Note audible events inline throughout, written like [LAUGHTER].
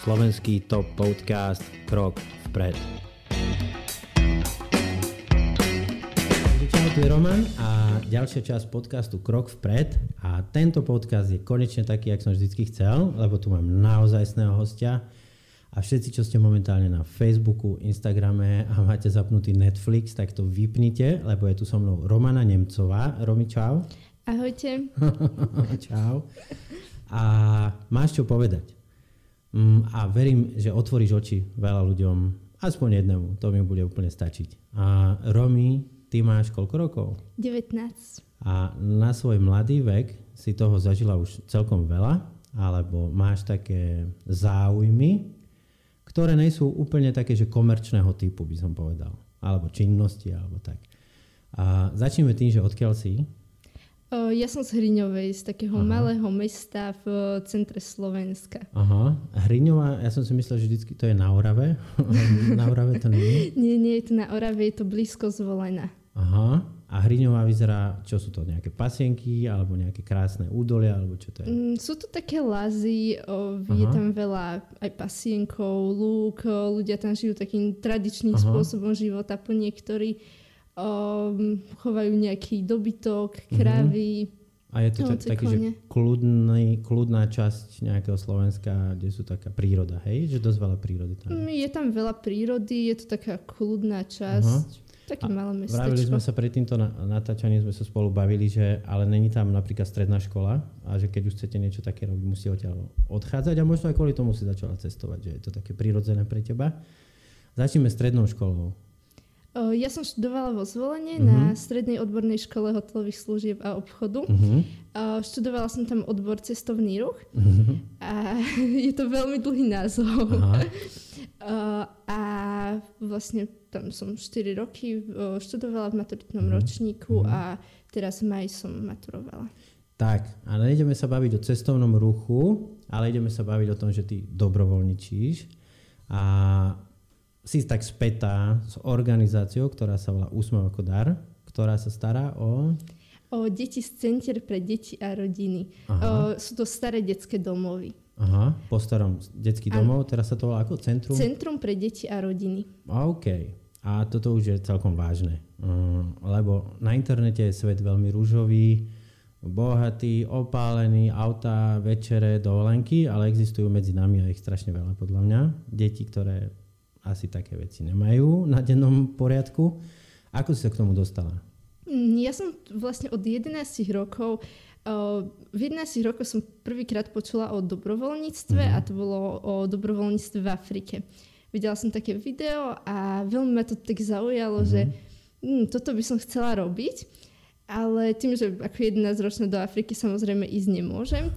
slovenský top podcast Krok vpred. Čau, tu je Roman a ďalšia časť podcastu Krok vpred a tento podcast je konečne taký, jak som vždycky chcel, lebo tu mám naozajstného hostia a všetci, čo ste momentálne na Facebooku, Instagrame a máte zapnutý Netflix, tak to vypnite, lebo je tu so mnou Romana Nemcová. Romi, čau. Ahojte. [LAUGHS] čau. A máš čo povedať. Mm, a verím, že otvoríš oči veľa ľuďom, aspoň jednému, to mi bude úplne stačiť. A Romy, ty máš koľko rokov? 19. A na svoj mladý vek si toho zažila už celkom veľa, alebo máš také záujmy, ktoré nie sú úplne také, že komerčného typu, by som povedal. Alebo činnosti, alebo tak. A začneme tým, že odkiaľ si? Ja som z Hriňovej, z takého Aha. malého mesta v centre Slovenska. Aha. Hriňová, ja som si myslel, že vždycky to je na Orave. [LAUGHS] na Orave to nie Nie, nie je to na Orave, je to blízko zvolená. Aha. A Hriňová vyzerá, čo sú to, nejaké pasienky, alebo nejaké krásne údolia, alebo čo to je? Mm, sú to také lazy, o, je tam veľa aj pasienkov, lúk, ľudia tam žijú takým tradičným Aha. spôsobom života, po niektorí um, chovajú nejaký dobytok, kravy. Mm-hmm. A je to no, taký, že kľudný, kľudná časť nejakého Slovenska, kde sú taká príroda, hej? Že dosť veľa prírody tam. Mm, je tam veľa prírody, je to taká kľudná časť. Uh-huh. Také malé mestečko. Vravili sme sa pred týmto natáčaním, sme sa spolu bavili, že ale není tam napríklad stredná škola a že keď už chcete niečo také robiť, musí odtiaľ odchádzať a možno aj kvôli tomu si začala cestovať, že je to také prirodzené pre teba. Začneme strednou školou. Ja som študovala vo zvolenie uh-huh. na mhm. Strednej odbornej škole hotelových služieb a obchodu. Uh-huh. Študovala som tam odbor cestovný ruch uh-huh. a [LAUGHS] je to veľmi dlhý názov. Uh-huh. [LAUGHS] A vlastne tam som 4 roky študovala v maturitnom uh-huh. ročníku uh-huh. a teraz v maji som maturovala. Tak, a nejdeme sa baviť o cestovnom ruchu, ale ideme sa baviť o tom, že ty dobrovoľničíš. A si tak spätá s organizáciou, ktorá sa volá Úsmev ako dar, ktorá sa stará o... O deti z Center pre deti a rodiny. O, sú to staré detské domovy. Aha, po starom detský domov, teraz sa to volá ako Centrum? Centrum pre deti a rodiny. OK. A toto už je celkom vážne. Uh, lebo na internete je svet veľmi rúžový, bohatý, opálený, auta, večere, dovolenky, ale existujú medzi nami aj ich strašne veľa podľa mňa. Deti, ktoré asi také veci nemajú na dennom poriadku. Ako si sa k tomu dostala? Mm, ja som vlastne od 11 rokov v 11 rokoch som prvýkrát počula o dobrovoľníctve mm. a to bolo o dobrovoľníctve v Afrike. Videla som také video a veľmi ma to tak zaujalo, mm. že hm, toto by som chcela robiť, ale tým, že ako 11 ročná do Afriky samozrejme ísť nemôžem,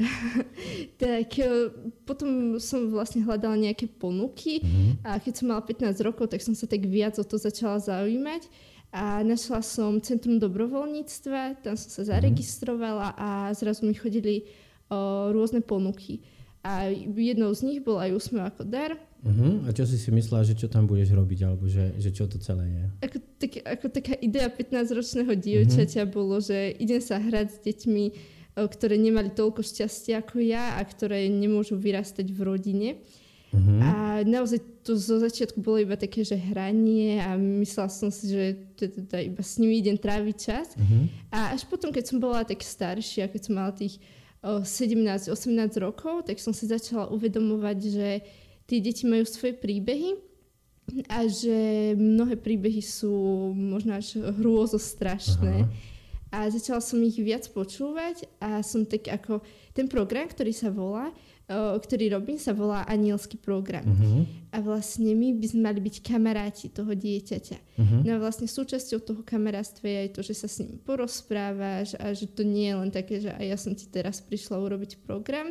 [LAUGHS] tak e, potom som vlastne hľadala nejaké ponuky mm-hmm. a keď som mala 15 rokov, tak som sa tak viac o to začala zaujímať a našla som Centrum dobrovoľníctva, tam som sa mhm. zaregistrovala a zrazu mi chodili o, rôzne ponuky. A jednou z nich bol aj úsmev ako dar. Uh-huh. A čo si si myslela, že čo tam budeš robiť, alebo že, že čo to celé je? Ako, tak, ako taká idea 15-ročného dievčaťa uh-huh. bolo, že idem sa hrať s deťmi ktoré nemali toľko šťastia ako ja a ktoré nemôžu vyrastať v rodine. Uh-huh. A naozaj to zo začiatku bolo iba také, že hranie a myslela som si, že teda iba s nimi idem tráviť čas. Uh-huh. A až potom, keď som bola tak staršia, keď som mala tých 17-18 rokov, tak som si začala uvedomovať, že tie deti majú svoje príbehy a že mnohé príbehy sú možno až hrôzo strašné. A začala som ich viac počúvať a som tak ako ten program, ktorý sa volá, ktorý robím, sa volá anielský program. Uh-huh. A vlastne my by sme mali byť kamaráti toho dieťaťa. Uh-huh. No a vlastne súčasťou toho kamarátstva je aj to, že sa s ním porozprávaš a že to nie je len také, že aj ja som ti teraz prišla urobiť program,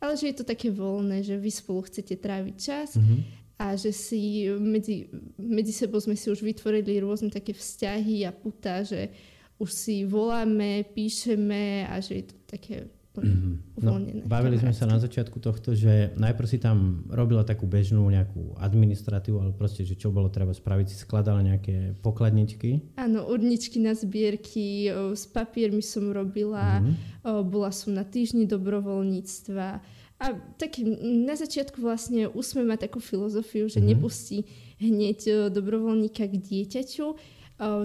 ale že je to také voľné, že vy spolu chcete tráviť čas uh-huh. a že si medzi, medzi sebou sme si už vytvorili rôzne také vzťahy a putá, že už si voláme, píšeme a že je to také mm-hmm. uvoľnené. No, bavili sme sa na začiatku tohto, že najprv si tam robila takú bežnú nejakú administratívu, ale proste, že čo bolo treba spraviť, si skladala nejaké pokladničky. Áno, urničky na zbierky, s papiermi som robila, mm-hmm. bola som na týždni dobrovoľníctva a tak na začiatku vlastne úsme má takú filozofiu, že mm-hmm. nepustí hneď dobrovoľníka k dieťaťu,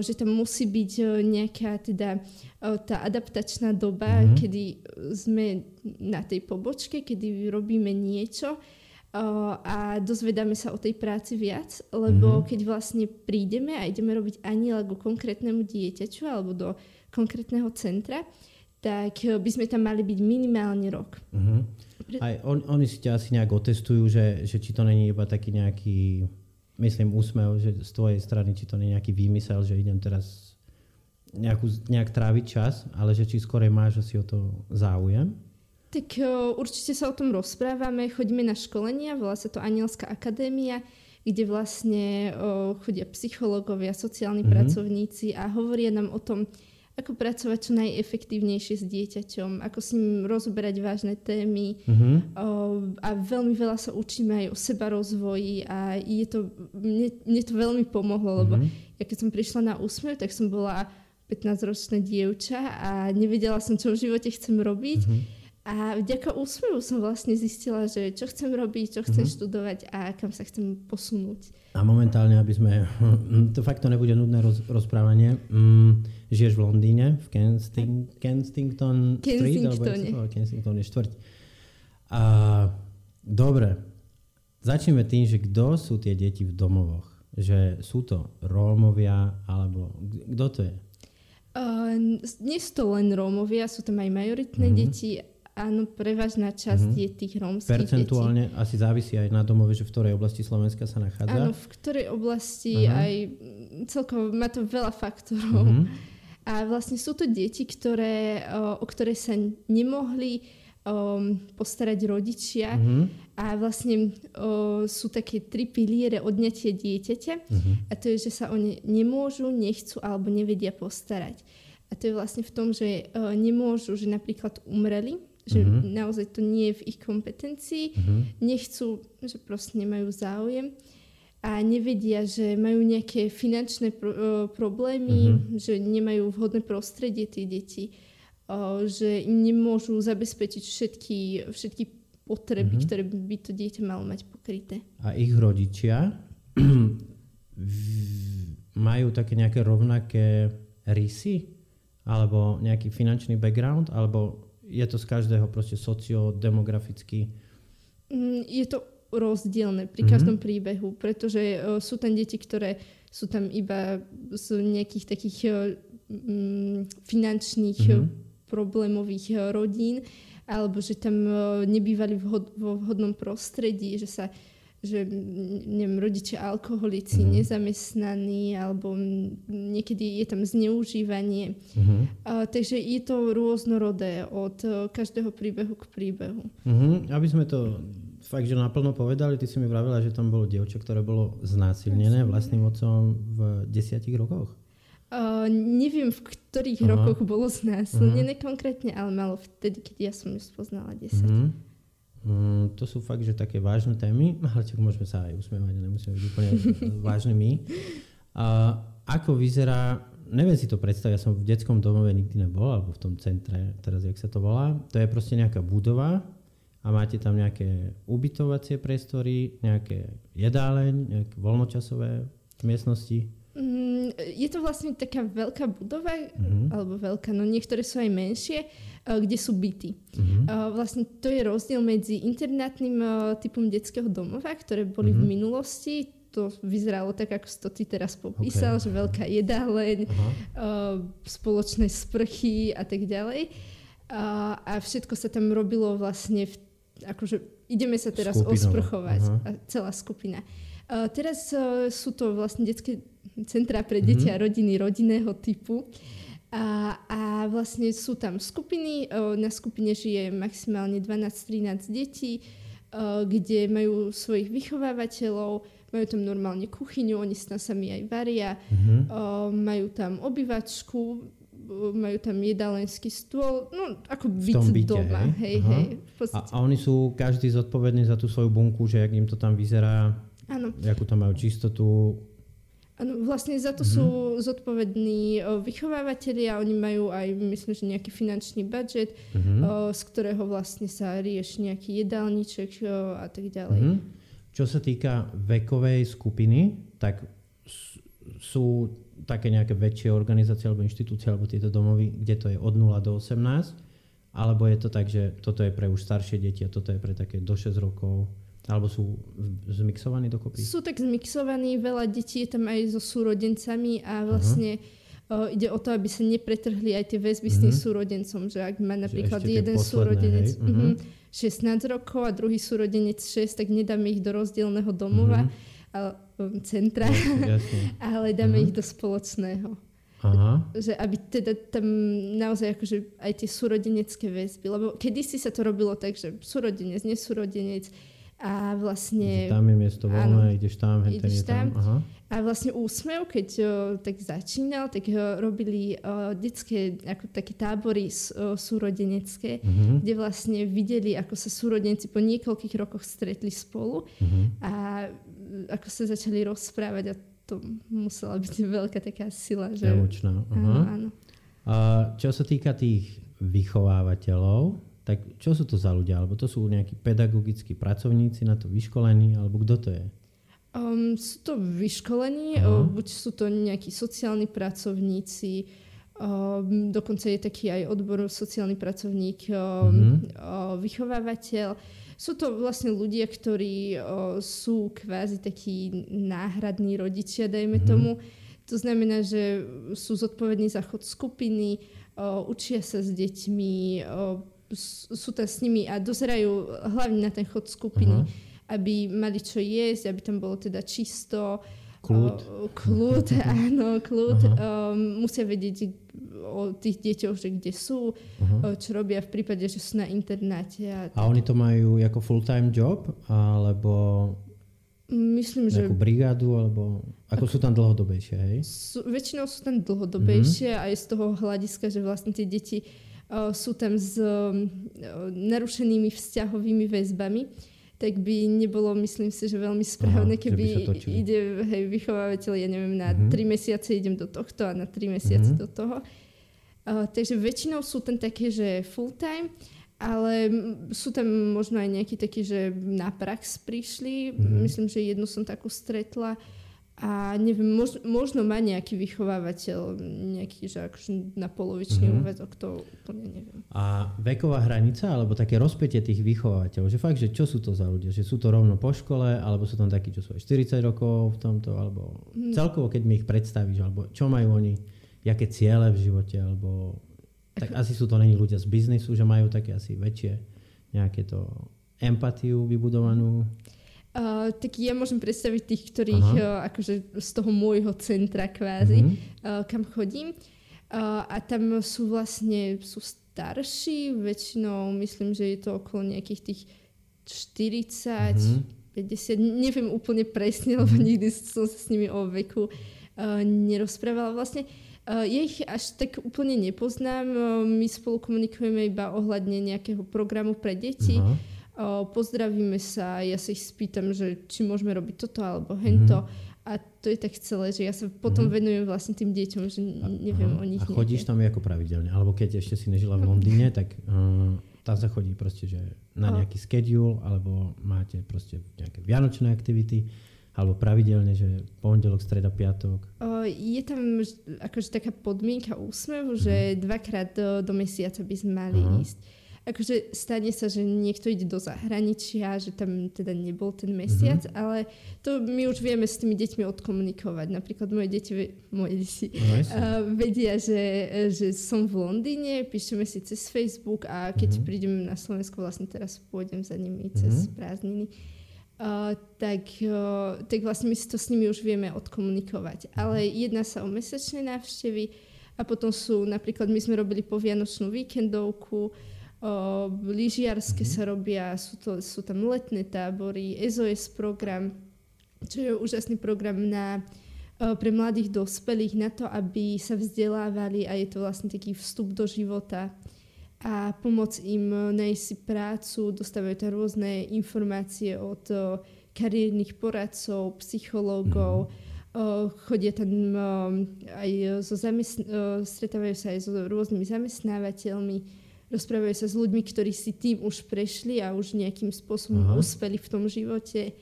že tam musí byť nejaká teda tá adaptačná doba, mm-hmm. kedy sme na tej pobočke, kedy robíme niečo a dozvedáme sa o tej práci viac, lebo mm-hmm. keď vlastne prídeme a ideme robiť aniela ku konkrétnemu dieťaču alebo do konkrétneho centra, tak by sme tam mali byť minimálne rok. Mm-hmm. Aj on, oni si ťa asi nejak otestujú, že, že či to není iba taký nejaký myslím úsmev, že z tvojej strany, či to nie je nejaký výmysel, že idem teraz nejakú, nejak tráviť čas, ale že či skôr máš asi o to záujem? Tak o, určite sa o tom rozprávame, chodíme na školenia, volá sa to Anielská akadémia, kde vlastne o, chodia psychológovia, sociálni mm-hmm. pracovníci a hovoria nám o tom, ako pracovať čo najefektívnejšie s dieťaťom, ako s ním rozoberať vážne témy mm-hmm. o, a veľmi veľa sa učíme aj o seba rozvoji a je to, mne, mne to veľmi pomohlo, lebo mm-hmm. ja keď som prišla na úsmev, tak som bola 15-ročné dievča a nevedela som, čo v živote chcem robiť. Mm-hmm. A vďaka úsmevu som vlastne zistila, že čo chcem robiť, čo chcem mm-hmm. študovať a kam sa chcem posunúť. A momentálne, aby sme... [LAUGHS] To fakt to nebude nudné roz, rozprávanie. Mm, žiješ v Londýne, v Kensting, Kensington Street? Alebo Kensington je štvrť. A, dobre. Začneme tým, že kto sú tie deti v domovoch? Že sú to Rómovia, alebo kto to je? Uh, nie sú to len Rómovia, sú tam aj majoritné mm-hmm. deti Áno, prevažná časť mm-hmm. je tých rómskych Percentuálne detí. asi závisí aj na domove, že v ktorej oblasti Slovenska sa nachádza. Áno, v ktorej oblasti uh-huh. aj celkovo má to veľa faktorov. Uh-huh. A vlastne sú to deti, ktoré, o, o ktoré sa nemohli o, postarať rodičia uh-huh. a vlastne o, sú také tri piliere odňatie dieťaťa uh-huh. a to je, že sa o ne nemôžu, nechcú alebo nevedia postarať. A to je vlastne v tom, že o, nemôžu, že napríklad umreli že mm-hmm. naozaj to nie je v ich kompetencii, mm-hmm. nechcú, že proste nemajú záujem a nevedia, že majú nejaké finančné pro, problémy, mm-hmm. že nemajú vhodné prostredie tie deti, o, že im nemôžu zabezpečiť všetky, všetky potreby, mm-hmm. ktoré by to dieťa malo mať pokryté. A ich rodičia [CLEARS THROAT] majú také nejaké rovnaké rysy? Alebo nejaký finančný background? Alebo je to z každého proste sociodemograficky? Mm, je to rozdielne pri každom mm-hmm. príbehu, pretože uh, sú tam deti, ktoré sú tam iba z nejakých takých uh, um, finančných mm-hmm. problémových rodín, alebo že tam nebývali vo vhodnom prostredí, že sa že neviem, rodičia alkoholici, mm-hmm. nezamestnaní alebo niekedy je tam zneužívanie. Mm-hmm. Uh, takže je to rôznorodé od uh, každého príbehu k príbehu. Mm-hmm. Aby sme to fakt, že naplno povedali, ty si mi vravila, že tam bolo dievča, ktoré bolo znásilnené vlastným otcom v desiatich rokoch. Uh, neviem, v ktorých Aha. rokoch bolo znásilnené uh-huh. konkrétne, ale malo vtedy, keď ja som ju spoznala 10. Uh-huh. Mm, to sú fakt, že také vážne témy, [LAUGHS] ale tak môžeme sa aj usmievať, nemusíme byť úplne vážne my. A ako vyzerá, neviem si to predstaviť, ja som v detskom domove nikdy nebol, alebo v tom centre, teraz jak sa to volá. To je proste nejaká budova a máte tam nejaké ubytovacie priestory, nejaké jedáleň, nejaké voľnočasové miestnosti. Mm, je to vlastne taká veľká budova, mm-hmm. alebo veľká, no niektoré sú aj menšie, kde sú byty. Mm-hmm. Uh, vlastne to je rozdiel medzi internátnym uh, typom detského domova, ktoré boli mm-hmm. v minulosti. To vyzeralo tak, ako si to ty teraz popísal, okay. že veľká jedáleň, uh-huh. spoločné sprchy a tak ďalej. A všetko sa tam robilo vlastne, v, akože ideme sa teraz Skupinové. osprchovať, uh-huh. celá skupina. Teraz sú to vlastne detské centra pre deti mm-hmm. a rodiny rodinného typu. A, a vlastne sú tam skupiny, na skupine žije maximálne 12-13 detí, kde majú svojich vychovávateľov, majú tam normálne kuchyňu, oni sa sami aj varia, mm-hmm. majú tam obývačku, majú tam jedalenský stôl, no ako byte, doma. Hej, hej, hej a, a oni sú každý zodpovedný za tú svoju bunku, že jak im to tam vyzerá, Áno. akú tam majú čistotu. Áno, vlastne za to mm-hmm. sú zodpovední o, vychovávateľi a oni majú aj, myslím, že nejaký finančný budget, mm-hmm. o, z ktorého vlastne sa rieši nejaký jedálniček o, a tak ďalej. Mm-hmm. Čo sa týka vekovej skupiny, tak sú také nejaké väčšie organizácie alebo inštitúcie alebo tieto domovy, kde to je od 0 do 18, alebo je to tak, že toto je pre už staršie deti a toto je pre také do 6 rokov, alebo sú zmixovaní dokopy? Sú tak zmixovaní, veľa detí je tam aj so súrodencami a vlastne uh-huh. ide o to, aby sa nepretrhli aj tie väzby uh-huh. s tým mhm. súrodencom, že ak má napríklad jeden súrodenec uh-huh. 16 rokov a druhý súrodenec 6, tak nedáme ich do rozdielného domova. Uh-huh centra, Jasne. [LAUGHS] ale dáme uh-huh. ich do spoločného. Aha. Že aby teda tam naozaj akože aj tie súrodenecké väzby, lebo kedysi sa to robilo tak, že súrodenec, nesúrodenec a vlastne... Že tam je miesto voľné, áno, ideš tam, hen ideš tam. tam. Aha. A vlastne úsmev, keď o, tak začínal, tak o, robili o, detské ako také tábory o, súrodenecké, uh-huh. kde vlastne videli, ako sa súrodenci po niekoľkých rokoch stretli spolu uh-huh. a ako sa začali rozprávať a to musela byť [LAUGHS] veľká taká sila. Že... Emočná. Áno, áno. A čo sa týka tých vychovávateľov, tak čo sú to za ľudia? Alebo to sú nejakí pedagogickí pracovníci na to vyškolení? Alebo kto to je? Um, sú to vyškolení, uh, buď sú to nejakí sociálni pracovníci, um, dokonca je taký aj odbor sociálny pracovník, um, uh-huh. vychovávateľ. Sú to vlastne ľudia, ktorí o, sú kvázi takí náhradní rodičia, dajme mm-hmm. tomu. To znamená, že sú zodpovední za chod skupiny, o, učia sa s deťmi, o, sú tam s nimi a dozerajú hlavne na ten chod skupiny, uh-huh. aby mali čo jesť, aby tam bolo teda čisto. Kľud. O, kľud, [LAUGHS] áno, kľud. Uh-huh. Um, musia vedieť, o tých deťoch, že kde sú, uh-huh. čo robia v prípade, že sú na internáte. A, a oni to majú ako full-time job? Alebo Myslím, že... brigádu, alebo ako sú tam dlhodobejšie, hej? Sú, väčšinou sú tam dlhodobejšie uh-huh. aj z toho hľadiska, že vlastne tie deti sú tam s uh, narušenými vzťahovými väzbami tak by nebolo, myslím si, že veľmi správne, Aha, keby ide hej, vychovávateľ, ja neviem, na uh-huh. 3 mesiace idem do tohto a na 3 mesiace uh-huh. do toho. Uh, takže väčšinou sú tam také, že full time, ale sú tam možno aj nejakí takí, že na prax prišli. Mm-hmm. Myslím, že jednu som takú stretla. A neviem, mož, možno má nejaký vychovávateľ, nejaký, že akože na polovičný mm-hmm. úvezok, to úplne neviem. A veková hranica, alebo také rozpätie tých vychovávateľov, že fakt, že čo sú to za ľudia? Že sú to rovno po škole, alebo sú tam takí, čo sú aj 40 rokov v tomto, alebo mm. celkovo, keď mi ich predstavíš, alebo čo majú oni jaké ciele v živote, alebo tak asi sú to není ľudia z biznisu, že majú také asi väčšie nejaké to empatiu vybudovanú. Uh, tak ja môžem predstaviť tých, ktorých uh, akože z toho môjho centra kvázi, uh-huh. uh, kam chodím. Uh, a tam sú vlastne sú starší, väčšinou myslím, že je to okolo nejakých tých 40, uh-huh. 50, neviem úplne presne, lebo uh-huh. nikdy som sa s nimi o veku uh, nerozprávala. Vlastne Uh, ja ich až tak úplne nepoznám. Uh, my spolu komunikujeme iba ohľadne nejakého programu pre deti. Uh-huh. Pozdravíme sa, ja sa ich spýtam, že či môžeme robiť toto alebo hento. Uh-huh. A to je tak celé, že ja sa potom uh-huh. venujem vlastne tým deťom, že neviem uh-huh. o nich. A chodíš tam ako pravidelne? Alebo keď ešte si nežila v Londýne, tak uh, tam sa chodí proste, že na nejaký schedule, alebo máte proste nejaké vianočné aktivity alebo pravidelne, že pondelok, streda, piatok? O, je tam akože taká podmienka úsmevu, mm. že mhm. dvakrát do, do mesiaca by sme mali uh-huh. ísť. Akože stane sa, že niekto ide do zahraničia, že tam teda nebol ten mesiac, uh-huh. ale to my už vieme s tými deťmi odkomunikovať. Napríklad moje deti, moje deti no, uh, vedia, že, že som v Londýne, píšeme si cez Facebook a keď uh-huh. prídem na Slovensko, vlastne teraz pôjdem za nimi cez uh-huh. prázdniny Uh, tak, uh, tak vlastne my si to s nimi už vieme odkomunikovať. Ale jedná sa o mesačné návštevy a potom sú, napríklad my sme robili povianočnú víkendovku, uh, lyžiarske mm-hmm. sa robia, sú, to, sú tam letné tábory, SOS program, čo je úžasný program na pre mladých dospelých na to, aby sa vzdelávali a je to vlastne taký vstup do života a pomoc im nájsť si prácu, dostávajú tam rôzne informácie od kariérnych poradcov, psychológov, mm-hmm. chodia tam aj so zamestn- stretávajú sa aj so rôznymi zamestnávateľmi, rozprávajú sa s ľuďmi, ktorí si tým už prešli a už nejakým spôsobom Aha. uspeli v tom živote.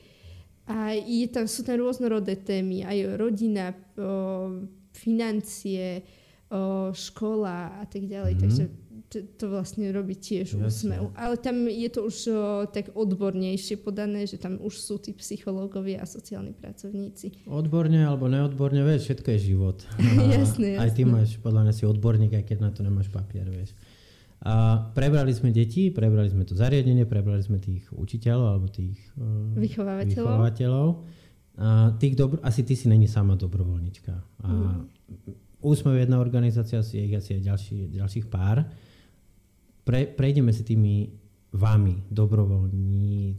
A je tam, sú tam rôznorodé témy, aj rodina, o, financie, o, škola a tak ďalej. Mm. Takže to, to vlastne robí tiež Jasne. úsmev. Ale tam je to už o, tak odbornejšie podané, že tam už sú tí psychológovia a sociálni pracovníci. Odborne alebo neodborne, vieš, všetko je život. [LAUGHS] jasné, jasné. Aj ty máš, podľa mňa si odborník, aj keď na to nemáš papier, vieš. A prebrali sme deti, prebrali sme to zariadenie, prebrali sme tých učiteľov alebo tých uh, vychovávateľov. vychovávateľov. A tých dobro, asi ty si není sama dobrovoľnička. A mm. Úsmev jedna organizácia, je ich asi aj ďalší, ďalších pár. Pre, prejdeme si tými vami, dobrovoľní,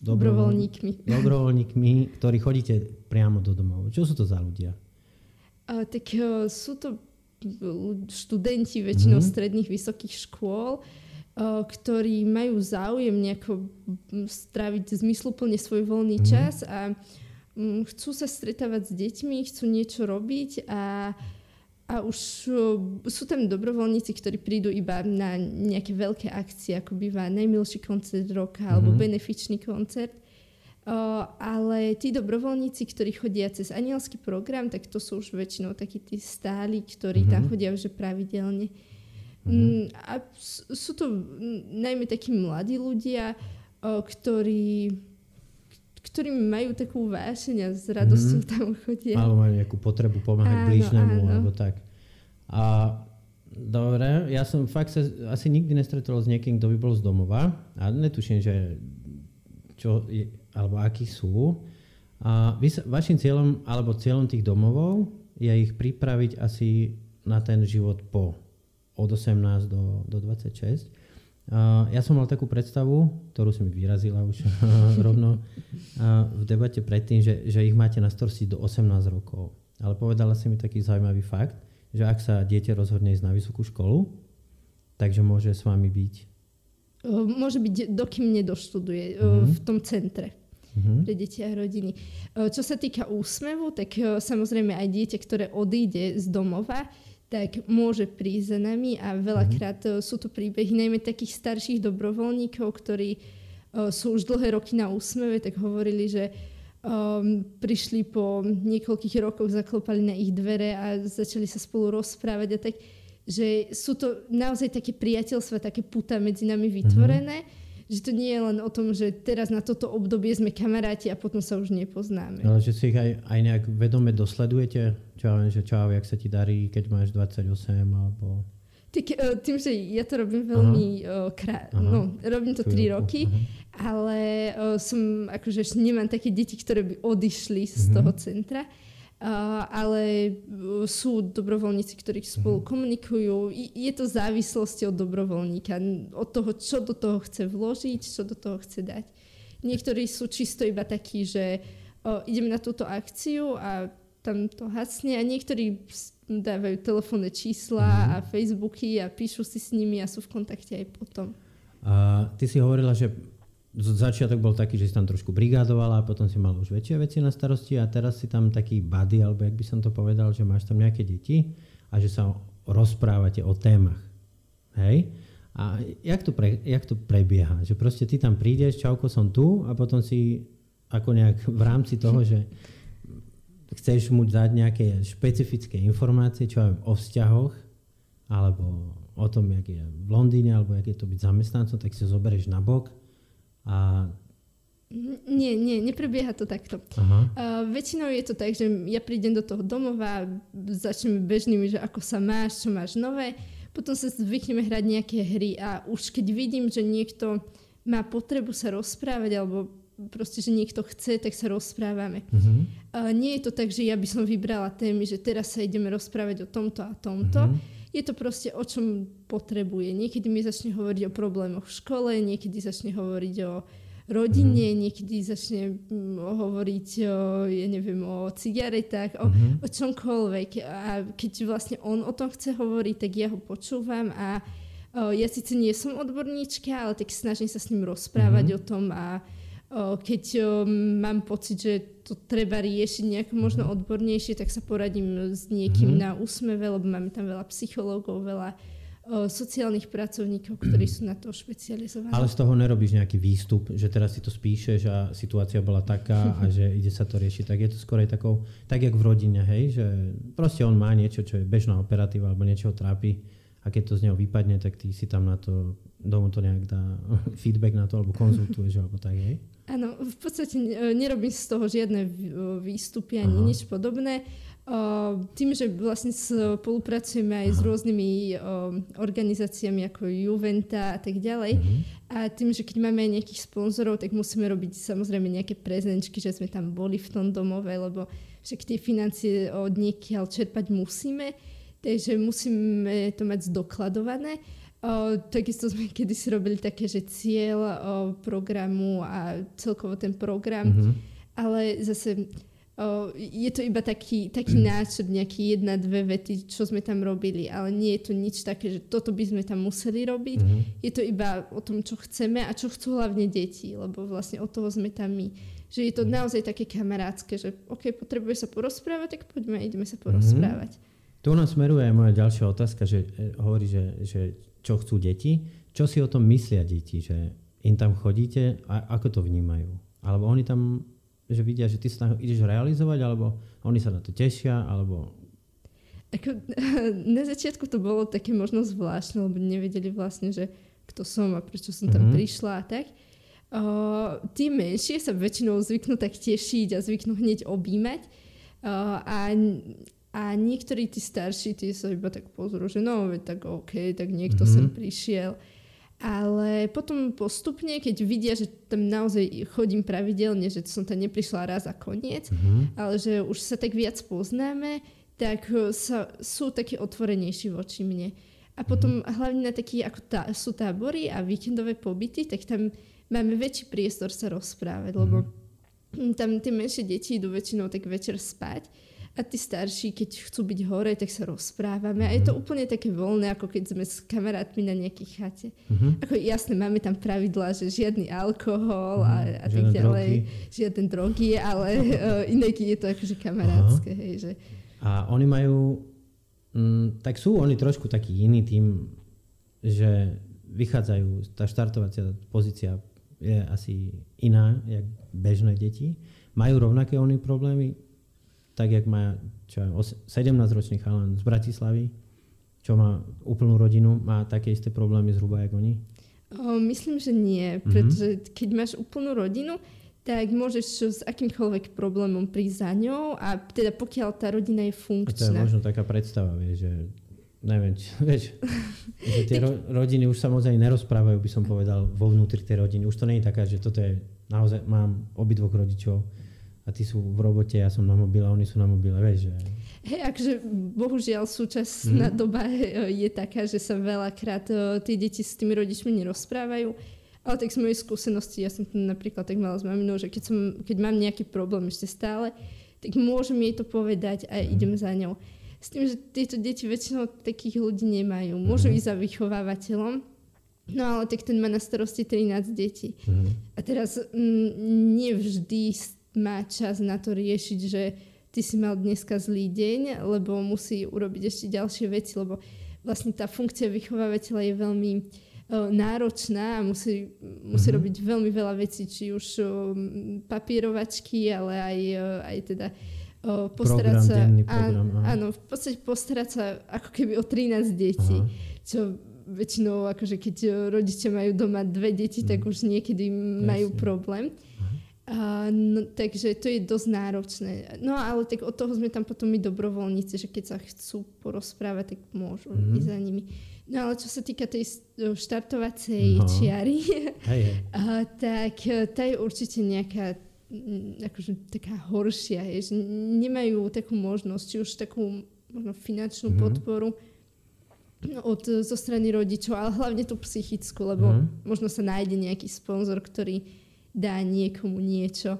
dobrovoľníkmi. dobrovoľníkmi, ktorí chodíte priamo do domov. Čo sú to za ľudia? Uh, tak uh, sú to študenti väčšinou mm-hmm. stredných vysokých škôl, ktorí majú záujem nejako stráviť zmysluplne svoj voľný mm-hmm. čas a chcú sa stretávať s deťmi, chcú niečo robiť a, a už sú tam dobrovoľníci, ktorí prídu iba na nejaké veľké akcie, ako býva najmilší koncert roka mm-hmm. alebo benefičný koncert ale tí dobrovoľníci, ktorí chodia cez anielský program, tak to sú už väčšinou takí tí stáli, ktorí mm-hmm. tam chodia už pravidelne. Mm-hmm. A sú to najmä takí mladí ľudia, ktorí ktorí majú takú vášeň a s radosťou mm-hmm. tam chodia. Alebo majú nejakú potrebu pomáhať áno, blížnemu, áno. alebo tak. A dobre, ja som fakt sa asi nikdy nestretol s niekým, kto by bol z domova a netuším, že čo je, alebo akí sú. A vy, vašim cieľom alebo cieľom tých domovov je ich pripraviť asi na ten život po od 18 do, do 26. Uh, ja som mal takú predstavu, ktorú si mi vyrazila už [LAUGHS] rovno uh, v debate predtým, že, že ich máte na starosti do 18 rokov. Ale povedala si mi taký zaujímavý fakt, že ak sa dieťa rozhodne ísť na vysokú školu, takže môže s vami byť? Môže byť, dokým nedoštuduje mm-hmm. v tom centre mm-hmm. pre deti a rodiny. E, čo sa týka úsmevu, tak e, samozrejme aj dieťa, ktoré odíde z domova, tak môže prísť za nami a veľakrát mm-hmm. sú to príbehy najmä takých starších dobrovoľníkov, ktorí sú už dlhé roky na úsmeve, tak hovorili, že um, prišli po niekoľkých rokoch, zaklopali na ich dvere a začali sa spolu rozprávať a tak, že sú to naozaj také priateľstva, také puta medzi nami vytvorené. Mm-hmm že to nie je len o tom, že teraz na toto obdobie sme kamaráti a potom sa už nepoznáme. Ale že si ich aj, aj nejak vedome dosledujete? Čo ja viem, že čau, jak sa ti darí, keď máš 28 alebo... Tak, e, tým, že ja to robím veľmi uh, krá... no, robím to 3 roky, aha. ale uh, som akože nemám také deti, ktoré by odišli z uh-huh. toho centra ale sú dobrovoľníci, ktorí spolu mhm. komunikujú. Je to závislosť od dobrovoľníka, od toho, čo do toho chce vložiť, čo do toho chce dať. Niektorí sú čisto iba takí, že o, idem na túto akciu a tam to hasne a niektorí dávajú telefónne čísla mm. a Facebooky a píšu si s nimi a sú v kontakte aj potom. A ty si hovorila, že začiatok bol taký, že si tam trošku brigádovala a potom si mal už väčšie veci na starosti a teraz si tam taký buddy, alebo jak by som to povedal, že máš tam nejaké deti a že sa rozprávate o témach. Hej? A jak to, pre, jak to prebieha? Že proste ty tam prídeš, čauko, som tu a potom si ako nejak v rámci toho, že chceš mu dať nejaké špecifické informácie, čo aj o vzťahoch, alebo o tom, jak je v Londýne, alebo jak je to byť zamestnancom, tak si zoberieš na bok a nie, nie, neprebieha to takto. Aha. Uh, väčšinou je to tak, že ja prídem do toho domova, začneme bežnými, že ako sa máš, čo máš nové, potom sa zvykneme hrať nejaké hry a už keď vidím, že niekto má potrebu sa rozprávať alebo proste, že niekto chce, tak sa rozprávame. Uh-huh. Uh, nie je to tak, že ja by som vybrala témy, že teraz sa ideme rozprávať o tomto a tomto. Uh-huh. Je to proste o čom potrebuje. Niekedy mi začne hovoriť o problémoch v škole, niekedy začne hovoriť o rodine, mm. niekedy začne mm, hovoriť o, ja neviem, o cigaretách, o, mm. o čomkoľvek. A keď vlastne on o tom chce hovoriť, tak ja ho počúvam a o, ja síce nie som odborníčka, ale tak snažím sa s ním rozprávať mm. o tom a keď mám pocit, že to treba riešiť nejak možno mhm. odbornejšie, tak sa poradím s niekým mm. na úsmeve, lebo máme tam veľa psychológov, veľa sociálnych pracovníkov, ktorí sú na to špecializovaní. Ale z toho nerobíš nejaký výstup, že teraz si to spíšeš a situácia bola taká [LAUGHS] a že ide sa to riešiť. Tak je to skôr aj takou, tak jak v rodine, hej, že proste on má niečo, čo je bežná operatíva alebo niečo trápi a keď to z neho vypadne, tak ty si tam na to, domu to nejak dá [LAUGHS] feedback na to alebo konzultuješ alebo tak, hej? Áno, v podstate nerobím z toho žiadne výstupy ani Aha. nič podobné tým, že vlastne spolupracujeme aj Aha. s rôznymi organizáciami ako Juventa a tak ďalej uh-huh. a tým, že keď máme aj nejakých sponzorov, tak musíme robiť samozrejme nejaké prezenčky, že sme tam boli v tom domove, lebo však tie financie od niekiaľ čerpať musíme, takže musíme to mať zdokladované. O, takisto sme [LAUGHS] kedysi robili také, že cieľ o, programu a celkovo ten program, uh-huh. ale zase je to iba taký, taký mm. náčrt, nejaký jedna, dve vety, čo sme tam robili, ale nie je to nič také, že toto by sme tam museli robiť. Mm-hmm. Je to iba o tom, čo chceme a čo chcú hlavne deti, lebo vlastne od toho sme tam my. Že je to mm. naozaj také kamarátske, že OK, potrebuje sa porozprávať, tak poďme, ideme sa porozprávať. Mm-hmm. Tu nás smeruje aj moja ďalšia otázka, že e, hovorí, že, že čo chcú deti. Čo si o tom myslia deti, že im tam chodíte a ako to vnímajú? Alebo oni tam že vidia, že ty sa tam ideš realizovať, alebo oni sa na to tešia, alebo... Ako, [LAUGHS] na začiatku to bolo také možno zvláštne, lebo nevedeli vlastne, že kto som a prečo som tam mm-hmm. prišla a tak. O, tí menšie sa väčšinou zvyknú tak tešiť a zvyknú hneď objímať. O, a, a niektorí tí starší, tí sa iba tak pozrú, že no, tak OK, tak niekto mm-hmm. sem prišiel. Ale potom postupne, keď vidia, že tam naozaj chodím pravidelne, že som tam neprišla raz a koniec, mm-hmm. ale že už sa tak viac poznáme, tak e, sa, sú také otvorenejší voči mne. A potom mm-hmm. hlavne na taký, ako tá, sú tábory a víkendové pobyty, tak tam máme väčší priestor sa rozprávať, lebo mm-hmm. tam tie menšie deti idú väčšinou tak večer spať a tí starší, keď chcú byť hore, tak sa rozprávame. Mm-hmm. A je to mhm. úplne také voľné, ako keď sme s kamarátmi na nejakej chate. Mm-hmm. Ako jasné, máme tam pravidlá, že žiadny alkohol mm-hmm. a, a tak ďalej. Drogy. Žiadne drogy, ale uh, iné, keď je to akože kamarátske. Hej, že... A oni majú, mm, tak sú oni trošku taký iný tým, že vychádzajú, tá štartovacia pozícia je asi iná, jak bežné deti. Majú rovnaké oni problémy, tak jak má čo 17-ročný chalan z Bratislavy, čo má úplnú rodinu, má také isté problémy zhruba ako oni? O, myslím, že nie, mm-hmm. pretože keď máš úplnú rodinu, tak môžeš s akýmkoľvek problémom prísť za ňou a teda pokiaľ tá rodina je funkčná. A to je možno taká predstava, vieš, že neviem, či, [LAUGHS] vieš, že tie ro, rodiny už samozrejme nerozprávajú, by som povedal, vo vnútri tej rodiny. Už to nie je taká, že toto je, naozaj mám obidvoch rodičov, a ty sú v robote, ja som na mobile a oni sú na mobile, vieš, že... Hej, akže bohužiaľ súčasná mm. doba je taká, že sa veľakrát tie deti s tými rodičmi nerozprávajú. Ale tak z mojej skúsenosti, ja som to napríklad tak mala s maminou, že keď, som, keď mám nejaký problém ešte stále, tak môžem jej to povedať a mm. idem za ňou. S tým, že tieto deti väčšinou takých ľudí nemajú. Môžu mm. ísť za vychovávateľom, no ale tak ten má na starosti 13 detí. Mm. A teraz m, nevždy má čas na to riešiť, že ty si mal dneska zlý deň, lebo musí urobiť ešte ďalšie veci, lebo vlastne tá funkcia vychovávateľa je veľmi uh, náročná a musí, musí mm-hmm. robiť veľmi veľa vecí, či už uh, papírovačky, ale aj, uh, aj teda postarať sa... Program, áno, v podstate postarať sa ako keby o 13 detí, aha. čo väčšinou akože keď rodičia majú doma dve deti, mm. tak mhm. už niekedy majú Jasne. problém. Uh, no, takže to je dosť náročné. No ale tak od toho sme tam potom my dobrovoľníci, že keď sa chcú porozprávať, tak môžu mm-hmm. ísť za nimi. No ale čo sa týka tej štartovacej no. čiary, [LAUGHS] hey. Uh, tak uh, tá je určite nejaká akože taká horšia, je, že nemajú takú možnosť, či už takú možno finančnú mm-hmm. podporu od, zo strany rodičov, ale hlavne tú psychickú, lebo mm-hmm. možno sa nájde nejaký sponzor, ktorý dá niekomu niečo.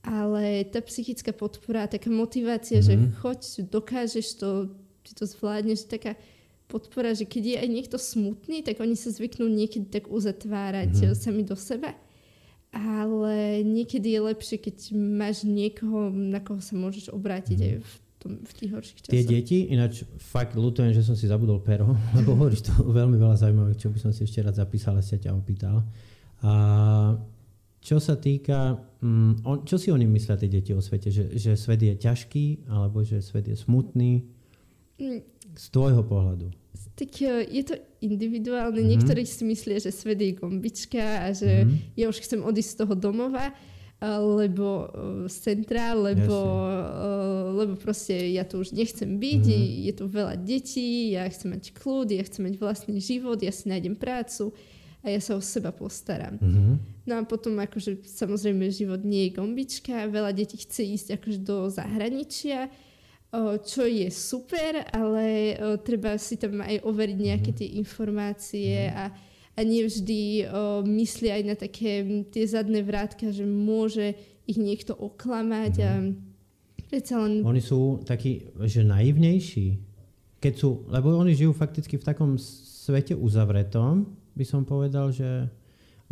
Ale tá psychická podpora, taká motivácia, mm-hmm. že Mhm. choď, dokážeš to, ty to zvládneš, taká podpora, že keď je aj niekto smutný, tak oni sa zvyknú niekedy tak uzatvárať Mhm. mm-hmm. sami do seba. Ale niekedy je lepšie, keď máš niekoho, na koho sa môžeš obrátiť Mhm. aj v, tom, v tých horších časoch. Tie deti, ináč fakt ľutujem, že som si zabudol pero, [LAUGHS] lebo hovoríš to veľmi veľa zaujímavých, čo by som si ešte rád zapísal a sa ťa opýtal. A čo sa týka, um, on, čo si oni myslia tie deti o svete? Že, že svet je ťažký, alebo že svet je smutný? Mm, Z tvojho pohľadu. Tak e, je to individuálne. Mhm. Niektorí si myslia, že svet je gombička a že Mhm. ja už chcem odísť z toho domova, lebo e, z centra, lebo, e, lebo proste ja tu už nechcem byť, Mhm. je tu veľa detí, ja chcem mať kľud, ja chcem mať vlastný život, ja si nájdem prácu a ja sa o seba postaram. Mhm. No a potom akože samozrejme život nie je gombička, veľa detí chce ísť akože do zahraničia, čo je super, ale treba si tam aj overiť nejaké tie informácie a, a nevždy o, myslia aj na také tie zadné vrátka, že môže ich niekto oklamať a predsa len Oni sú takí, že naivnejší. Keď sú, lebo oni žijú fakticky v takom svete uzavretom, by som povedal, že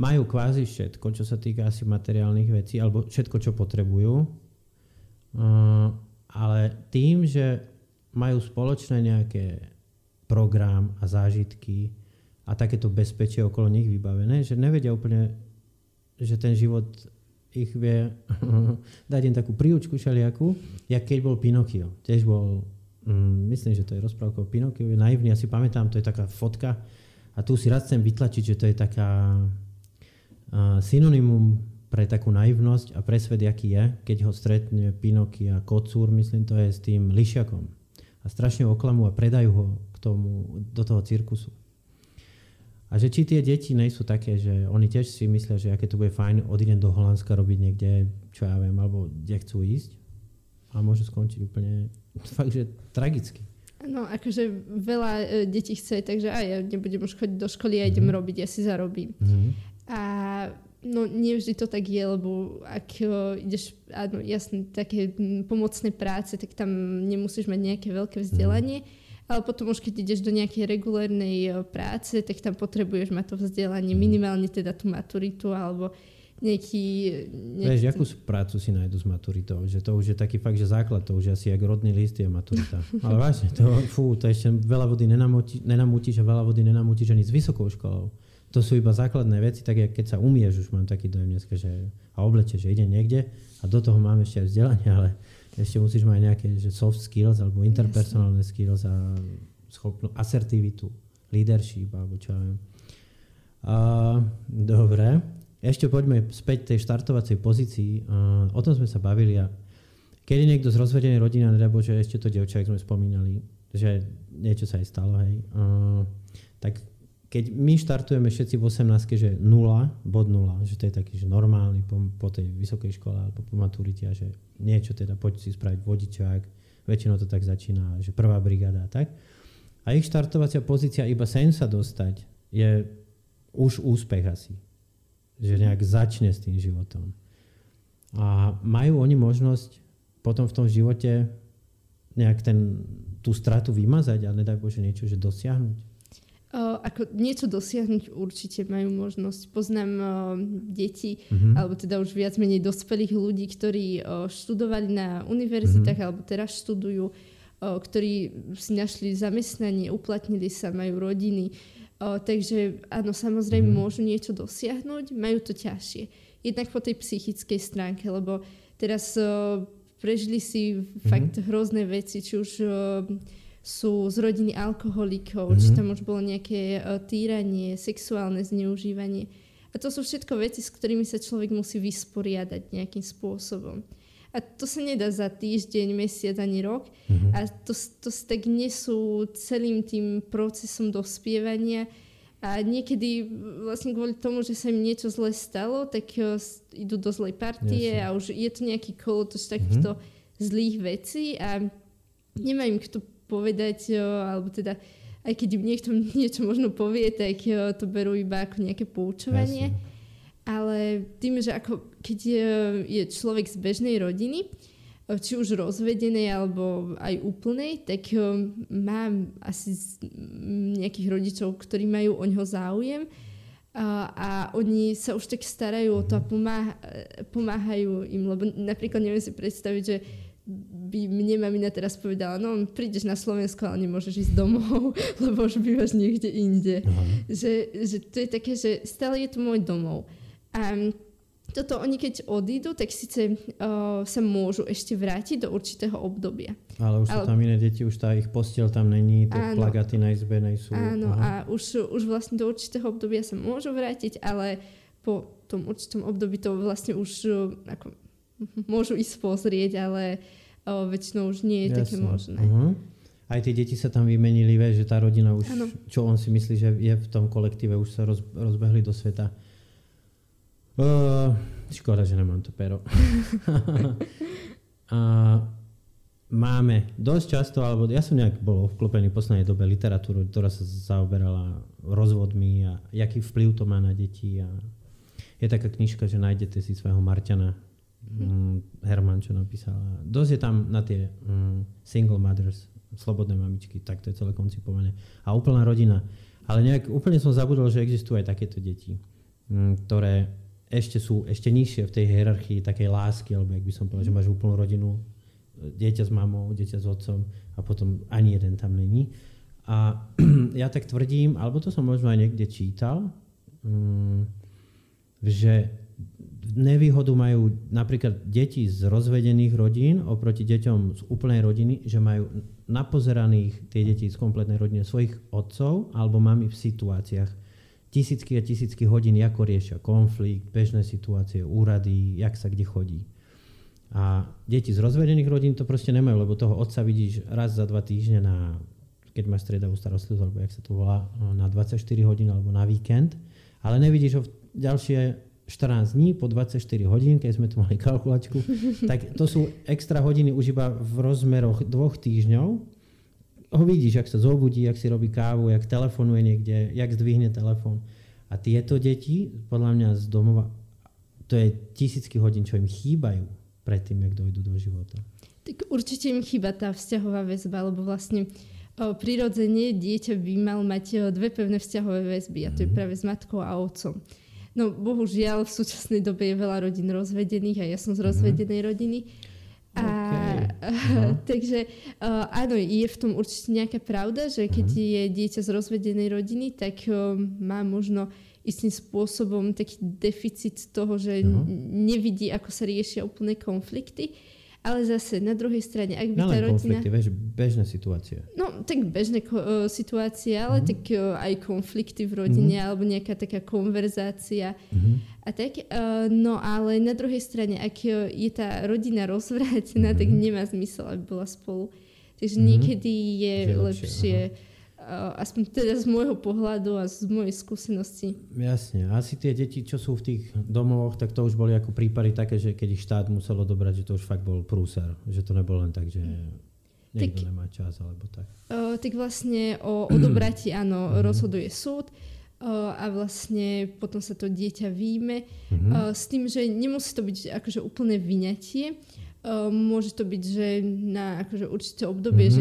majú kvázi všetko, čo sa týka asi materiálnych vecí, alebo všetko, čo potrebujú. Ale tým, že majú spoločné nejaké program a zážitky a takéto bezpečie okolo nich vybavené, že nevedia úplne, že ten život ich vie [LAUGHS] dať im takú príučku šaliaku, jak keď bol Pinokio. Tiež bol, mm, myslím, že to je rozprávka o Pinokio, je naivný, asi pamätám, to je taká fotka a tu si rád chcem vytlačiť, že to je taká uh, synonymum pre takú naivnosť a pre svet, aký je, keď ho stretne Pinokio a kocúr, myslím, to je s tým lišiakom. A strašne ho oklamú a predajú ho k tomu, do toho cirkusu. A že či tie deti nejsú také, že oni tiež si myslia, že aké to bude fajn, odídem do Holandska robiť niekde, čo ja viem, alebo kde chcú ísť a môžu skončiť úplne [LAUGHS] fakt, že tragicky. No, akože veľa e, detí chce, takže aj ja nebudem už chodiť do školy, ja idem Mhm. robiť, ja si zarobím. Mhm. A no, nevždy to tak je, lebo ak o, ideš, áno, jasne, také mm, pomocné práce, tak tam nemusíš mať nejaké veľké vzdelanie, ale potom už keď ideš do nejakej regulárnej o, práce, tak tam potrebuješ mať to vzdelanie, minimálne teda tú maturitu, alebo nejaký... nejaký Vieš, akú prácu si nájdu s maturitou? Že to už je taký fakt, že základ, to už je asi jak rodný list je maturita. [LAUGHS] Ale vážne, to, fú, to ešte veľa vody nenamúti, nenamútiš a veľa vody nenamútiš ani s vysokou školou. To sú iba základné veci, tak jak keď sa umieš, už mám taký dojem dneska, že a obleče, že ide niekde a do toho mám ešte aj vzdelanie, ale ešte musíš mať nejaké že soft skills alebo interpersonálne skills a schopnú asertivitu, leadership alebo čo ja viem. A, dobre. Ešte poďme späť tej štartovacej pozícii. O tom sme sa bavili a je niekto z rozvedenej rodiny, nedá Bože, ešte to devča, sme spomínali, že niečo sa aj stalo, hej. Tak keď my štartujeme všetci v 18, že 0, bod 0, že to je taký že normálny po, po tej vysokej škole alebo po maturite, že niečo teda poď si spraviť vodičák, väčšinou to tak začína, že prvá brigáda a tak. A ich štartovacia pozícia iba sem sa dostať je už úspech asi. Že nejak začne s tým životom. A majú oni možnosť potom v tom živote nejak ten, tú stratu vymazať a nedaj Bože niečo, že dosiahnuť. O, ako niečo dosiahnuť určite majú možnosť. Poznám o, deti, Mhm. alebo teda už viac menej dospelých ľudí, ktorí o, študovali na univerzitách, Mhm. alebo teraz študujú, ktorí si našli zamestnanie, uplatnili sa, majú rodiny. O, takže áno, samozrejme Mhm. môžu niečo dosiahnuť, majú to ťažšie. Jednak po tej psychickej stránke, lebo teraz o, prežili si fakt hrozné veci, či už o, sú z rodiny alkoholikov, či Mhm. tam už bolo nejaké o, týranie, sexuálne zneužívanie. A to sú všetko veci, s ktorými sa človek musí vysporiadať nejakým spôsobom. A to sa nedá za týždeň, mesiac ani rok. Mhm. A to, to sa tak nesú celým tým procesom dospievania. A niekedy vlastne kvôli tomu, že sa im niečo zle stalo, tak s- idú do zlej partie Jasne. a už je to nejaký kolotoč takýchto zlých vecí a nemá im kto povedať, o, alebo teda aj keď im niekto [LAUGHS] niečo možno povie, tak o, to berú iba ako nejaké poučovanie. Jasne. Ale tým, že ako keď je, je človek z bežnej rodiny, či už rozvedenej alebo aj úplnej, tak mám asi nejakých rodičov, ktorí majú o ňo záujem a, a oni sa už tak starajú o to a pomáha, pomáhajú im, lebo napríklad neviem si predstaviť, že by mne mamina teraz povedala, no prídeš na Slovensko, ale nemôžeš ísť domov, [LAUGHS] lebo už bývaš niekde inde. Že, že to je také, že stále je to môj domov. A toto oni keď odídu, tak síce uh, sa môžu ešte vrátiť do určitého obdobia. Ale už sú Ale... tam iné deti, už tá ich postiel tam není, tie áno, plagaty na izbe nejsú. Áno, Aha. a už, už vlastne do určitého obdobia sa môžu vrátiť, ale po tom určitom období to vlastne už uh, ako, môžu ísť pozrieť, ale uh, väčšinou už nie je Jasne. také možné. Uh-huh. Aj tie deti sa tam vymenili, vie, že tá rodina už, ano. čo on si myslí, že je v tom kolektíve, už sa roz, rozbehli do sveta. Uh, škoda, že nemám to pero. [LAUGHS] a máme dosť často, alebo ja som nejak bol vklopený v poslednej dobe literatúru, ktorá sa zaoberala rozvodmi a jaký vplyv to má na deti. A je taká knižka, že nájdete si svojho Marťana, mm, Herman, čo napísala. Dosť je tam na tie mm, single mothers, slobodné mamičky, tak to je celé koncipované. A úplná rodina. Ale nejak úplne som zabudol, že existujú aj takéto deti, mm, ktoré ešte sú ešte nižšie v tej hierarchii takej lásky, alebo ak by som povedal, že máš úplnú rodinu, dieťa s mamou, dieťa s otcom a potom ani jeden tam není. A [CLEARS THROAT] ja tak tvrdím, alebo to som možno aj niekde čítal, um, že nevýhodu majú napríklad deti z rozvedených rodín oproti deťom z úplnej rodiny, že majú napozeraných tie deti z kompletnej rodiny svojich otcov alebo mami v situáciách, tisícky a tisícky hodín, ako riešia konflikt, bežné situácie, úrady, jak sa kde chodí. A deti z rozvedených rodín to proste nemajú, lebo toho otca vidíš raz za dva týždne na, keď máš striedavú starostlivosť, alebo jak sa to volá, na 24 hodín alebo na víkend, ale nevidíš ho ďalšie 14 dní po 24 hodín, keď sme tu mali kalkulačku, [LAUGHS] tak to sú extra hodiny už iba v rozmeroch dvoch týždňov ho vidíš, jak sa zobudí, jak si robí kávu, jak telefonuje niekde, jak zdvihne telefón. A tieto deti, podľa mňa z domova, to je tisícky hodín, čo im chýbajú predtým, jak dojdú do života. Tak určite im chýba tá vzťahová väzba, lebo vlastne o, prirodzene dieťa by mal mať o, dve pevné vzťahové väzby a to je mhm. práve s matkou a otcom. No bohužiaľ v súčasnej dobe je veľa rodín rozvedených a ja som z mhm. rozvedenej mm. rodiny a, okay. [LAUGHS] takže uh, áno, je v tom určite nejaká pravda, že keď uh-huh. je dieťa z rozvedenej rodiny, tak uh, má možno istým spôsobom taký deficit toho, že uh-huh. nevidí, ako sa riešia úplné konflikty. Ale zase na druhej strane, ak by no, tá rodina... konflikty, vieš, bežné situácie. No, tak bežné uh, situácie, ale mm. tak uh, aj konflikty v rodine, mm. alebo nejaká taká konverzácia mm. a tak. Uh, no, ale na druhej strane, ak je tá rodina [LAUGHS] rozvrátená, mm. tak nemá zmysel, aby bola spolu. Takže mm. niekedy je, je lepšie... lepšie aspoň teda z môjho pohľadu a z mojej skúsenosti. Jasne. Asi tie deti, čo sú v tých domovoch, tak to už boli ako prípady také, že keď ich štát musel odobrať, že to už fakt bol prúser. Že to nebolo len tak, že niekto tak, nemá čas alebo tak. Uh, tak vlastne o odobratí, [CLEARS THROAT] áno, uh-huh. rozhoduje súd uh, a vlastne potom sa to dieťa výjme uh-huh. uh, s tým, že nemusí to byť akože úplné vyňatie, môže to byť, že na akože určité obdobie, mm-hmm.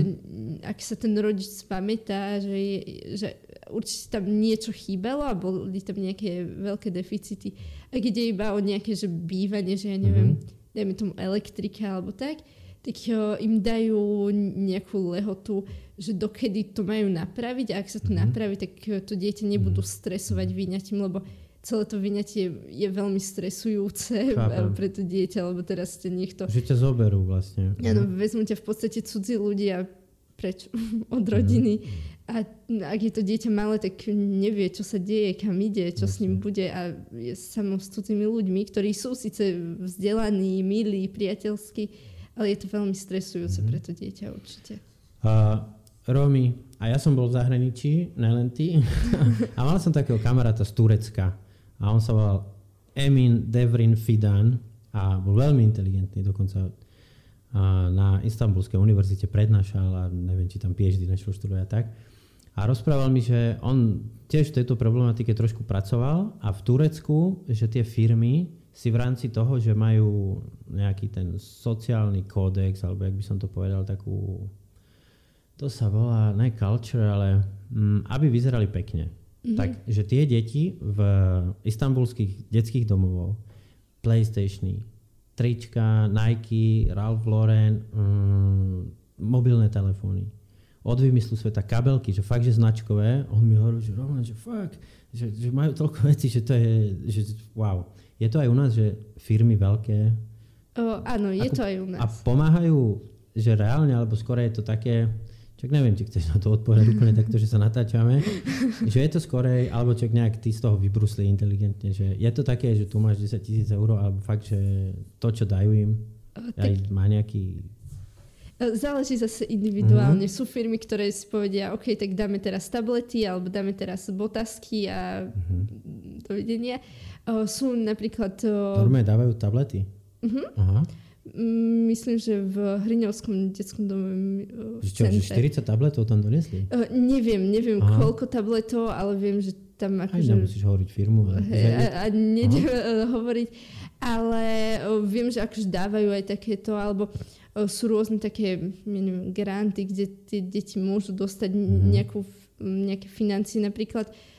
že ak sa ten rodič spamätá, že, je, že určite tam niečo chýbalo a boli tam nejaké veľké deficity. A keď je iba o nejaké že bývanie, že ja neviem, mm-hmm. dajme tomu elektrika alebo tak, tak uh, im dajú nejakú lehotu, že dokedy to majú napraviť a ak sa to mm-hmm. napraví, tak uh, to dieťa nebudú mhm. stresovať vyňatím, lebo celé to vyňatie je veľmi stresujúce Chápem. pre to dieťa, lebo teraz ste niekto... Že ťa zoberú vlastne. Áno, vezmu ťa v podstate cudzí ľudia preč [LAUGHS] od rodiny. Mm. A ak je to dieťa malé, tak nevie, čo sa deje, kam ide, čo s ním bude a je samo s cudzími ľuďmi, ktorí sú síce vzdelaní, milí, priateľskí, ale je to veľmi stresujúce mm. pre to dieťa určite. A Romy, a ja som bol v zahraničí, nelen ty, [LAUGHS] a mal som takého kamaráta z Turecka a on sa volal Emin Devrin Fidan a bol veľmi inteligentný, dokonca na Istanbulskej univerzite prednášal a neviem, či tam PhD nešiel študovať a tak. A rozprával mi, že on tiež v tejto problematike trošku pracoval a v Turecku, že tie firmy si v rámci toho, že majú nejaký ten sociálny kódex, alebo jak by som to povedal, takú, to sa volá, ne culture, ale mm, aby vyzerali pekne. Mm-hmm. Tak, že tie deti v istambulských detských domovov, PlayStationy, trička, Nike, Ralph Lauren, mm, mobilné telefóny, od vymyslu sveta kabelky, že fakt, že značkové, on mi hovorí, že Roman, že fakt, že, že majú toľko vecí, že to je, že wow. Je to aj u nás, že firmy veľké... O, áno, je ako, to aj u nás. A pomáhajú, že reálne, alebo skôr je to také, čak neviem, či chceš na to odpovedať úplne takto, že sa natáčame, že je to skorej, alebo čak nejak ty z toho vybrusli inteligentne, že je to také, že tu máš 10 tisíc eur, alebo fakt, že to, čo dajú im, o, tak... aj má nejaký E, záleží zase individuálne. Mm-hmm. Sú firmy, ktoré si povedia, OK, tak dáme teraz tablety alebo dáme teraz botasky a mm-hmm. dovidenia. Uh, sú napríklad... Uh, Normálne dávajú tablety? Uh-huh. Aha. Mm, myslím, že v Hriňovskom detskom dome v čo, že 40 tabletov tam donesli? Uh, neviem, neviem Aha. koľko tabletov, ale viem, že tam akože... Aj nemusíš hovoriť firmu. Ale... Hej, a, a nejdem hovoriť, ale uh, viem, že akože dávajú aj takéto, alebo sú rôzne také neviem, granty, kde tie deti môžu dostať mm-hmm. nejakú, nejaké financie. Napríklad uh,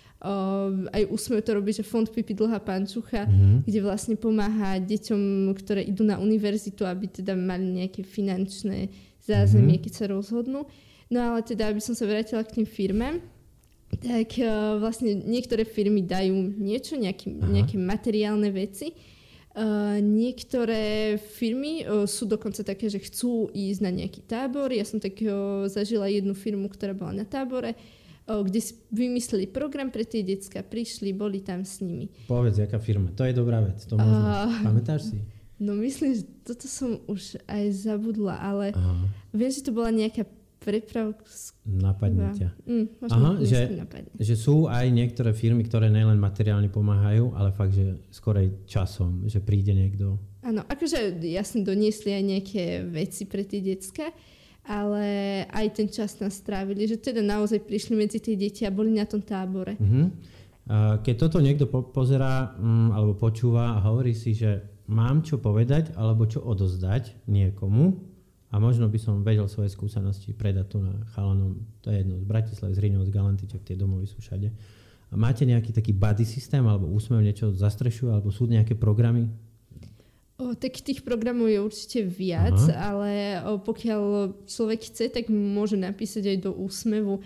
aj úsmev to robí, že fond Pipi dlhá pančucha, mm-hmm. kde vlastne pomáha deťom, ktoré idú na univerzitu, aby teda mali nejaké finančné zázemie, mm-hmm. keď sa rozhodnú. No ale teda, aby som sa vrátila k tým firmám, tak uh, vlastne niektoré firmy dajú niečo, nejaký, nejaké materiálne veci, Uh, niektoré firmy uh, sú dokonca také, že chcú ísť na nejaký tábor. Ja som tak uh, zažila jednu firmu, ktorá bola na tábore, uh, kde si vymysleli program pre tie decka, prišli, boli tam s nimi. Povedz, aká firma. To je dobrá vec. To možno. Uh, Pamätáš si? No myslím, že toto som už aj zabudla, ale Aha. viem, že to bola nejaká prepravka. Napadne ťa. Mm, Aha, že, že sú aj niektoré firmy, ktoré nielen materiálne pomáhajú, ale fakt, že skorej časom, že príde niekto. Áno, akože jasne doniesli aj nejaké veci pre tie decka, ale aj ten čas nás strávili, že teda naozaj prišli medzi tie deti a boli na tom tábore. Uh-huh. Keď toto niekto po- pozerá um, alebo počúva a hovorí si, že mám čo povedať alebo čo odozdať niekomu, a možno by som vedel svoje skúsenosti predať tu na chalanom, to je jedno, z Bratislavy, z Ríňov, z Galantiček, tie domovy sú všade. A máte nejaký taký body systém, alebo úsmev niečo zastrešuje, alebo sú nejaké programy? Tak tých programov je určite viac, Aha. ale pokiaľ človek chce, tak môže napísať aj do úsmevu.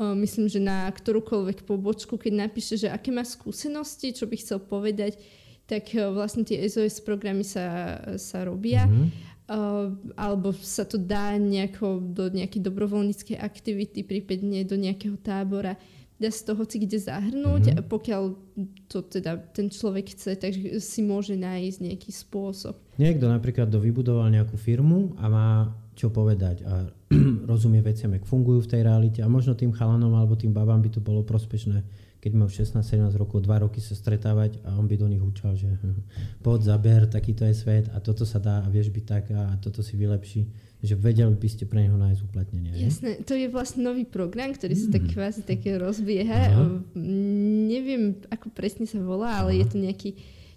Myslím, že na ktorúkoľvek pobočku, keď napíše, že aké má skúsenosti, čo by chcel povedať, tak vlastne tie SOS programy sa, sa robia. Mhm. Uh, alebo sa to dá nejako do nejakej dobrovoľníckej aktivity, prípadne do nejakého tábora. Dá sa to hoci kde zahrnúť, mm-hmm. a pokiaľ to teda ten človek chce, tak si môže nájsť nejaký spôsob. Niekto napríklad dovybudoval nejakú firmu a má čo povedať a [CLEARS THROAT] rozumie veciam, jak fungujú v tej realite a možno tým chalanom alebo tým babám by to bolo prospešné keď mal 16-17 rokov, 2 roky sa stretávať a on by do nich učal, že [LAUGHS] poď zaber, takýto je svet a toto sa dá a vieš byť tak a toto si vylepší že vedeli by ste pre neho nájsť uplatnenie. Jasné, to je vlastne nový program, ktorý sa tak kvázi také rozbieha. Aha. Neviem, ako presne sa volá, ale Aha. je to nejaký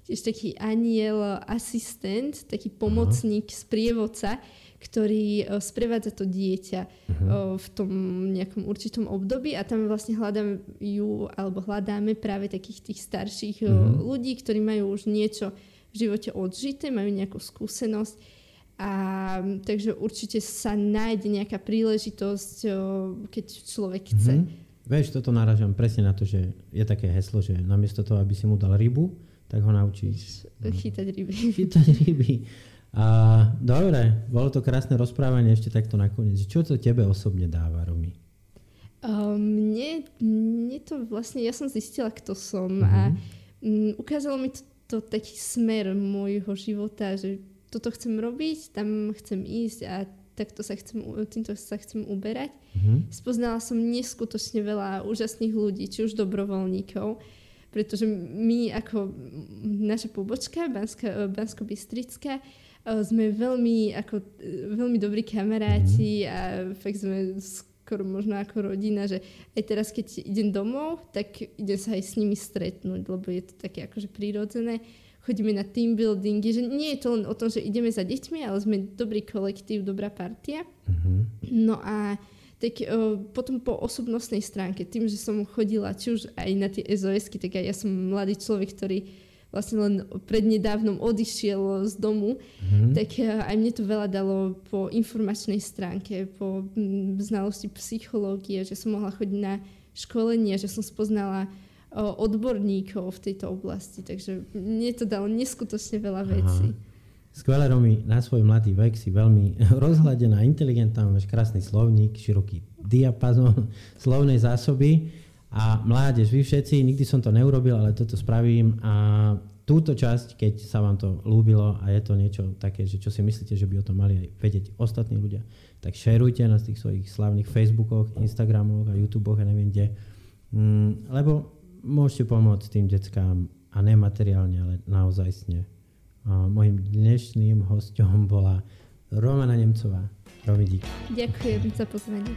tiež taký aniel asistent, taký pomocník, Aha. sprievodca, ktorý e, sprevádza to dieťa uh-huh. v tom nejakom určitom období a tam vlastne hľadáme alebo hľadáme práve takých tých starších uh-huh. ľudí, ktorí majú už niečo v živote odžité, majú nejakú skúsenosť a takže určite sa nájde nejaká príležitosť, keď človek chce. Uh-huh. Vieš, toto naražam presne na to, že je také heslo, že namiesto toho, aby si mu dal rybu, tak ho naučíš chytať ryby. [LAUGHS] Chytať ryby. A dobre, bolo to krásne rozprávanie ešte takto nakoniec. Čo to tebe osobne dáva, Romy? Um, mne, mne to vlastne, ja som zistila, kto som uh-huh. a um, ukázalo mi to, to taký smer môjho života, že toto chcem robiť, tam chcem ísť a takto sa chcem, týmto sa chcem uberať. Uh-huh. Spoznala som neskutočne veľa úžasných ľudí, či už dobrovoľníkov, pretože my ako naša pobočka Bansko-Bystrická sme veľmi, ako, veľmi dobrí kamaráti mm. a fakt sme skoro možno ako rodina, že aj teraz, keď idem domov, tak idem sa aj s nimi stretnúť, lebo je to také akože prírodzené. Chodíme na team buildingy, že nie je to len o tom, že ideme za deťmi, ale sme dobrý kolektív, dobrá partia. Mm-hmm. No a tak o, potom po osobnostnej stránke, tým, že som chodila či už aj na tie SOSky, tak aj ja som mladý človek, ktorý vlastne len prednedávnom odišiel z domu, mm-hmm. tak e, aj mne to veľa dalo po informačnej stránke, po znalosti psychológie, že som mohla chodiť na školenie, že som spoznala odborníkov v tejto oblasti. Takže mne to dalo neskutočne veľa vecí. Skvelé, Romy, na svoj mladý vek si veľmi [LAUGHS] rozhľadená, inteligentná, máš krásny slovník, široký diapazon [LAUGHS] slovnej zásoby a mládež, vy všetci, nikdy som to neurobil, ale toto spravím a túto časť, keď sa vám to ľúbilo a je to niečo také, že čo si myslíte, že by o tom mali aj vedieť ostatní ľudia, tak šerujte na tých svojich slavných Facebookoch, Instagramoch a YouTubech a neviem kde. Mm, lebo môžete pomôcť tým deckám a nemateriálne, ale naozajstne. A mojim dnešným hostom bola Romana Nemcová. Rovi dík. Ďakujem za pozvanie.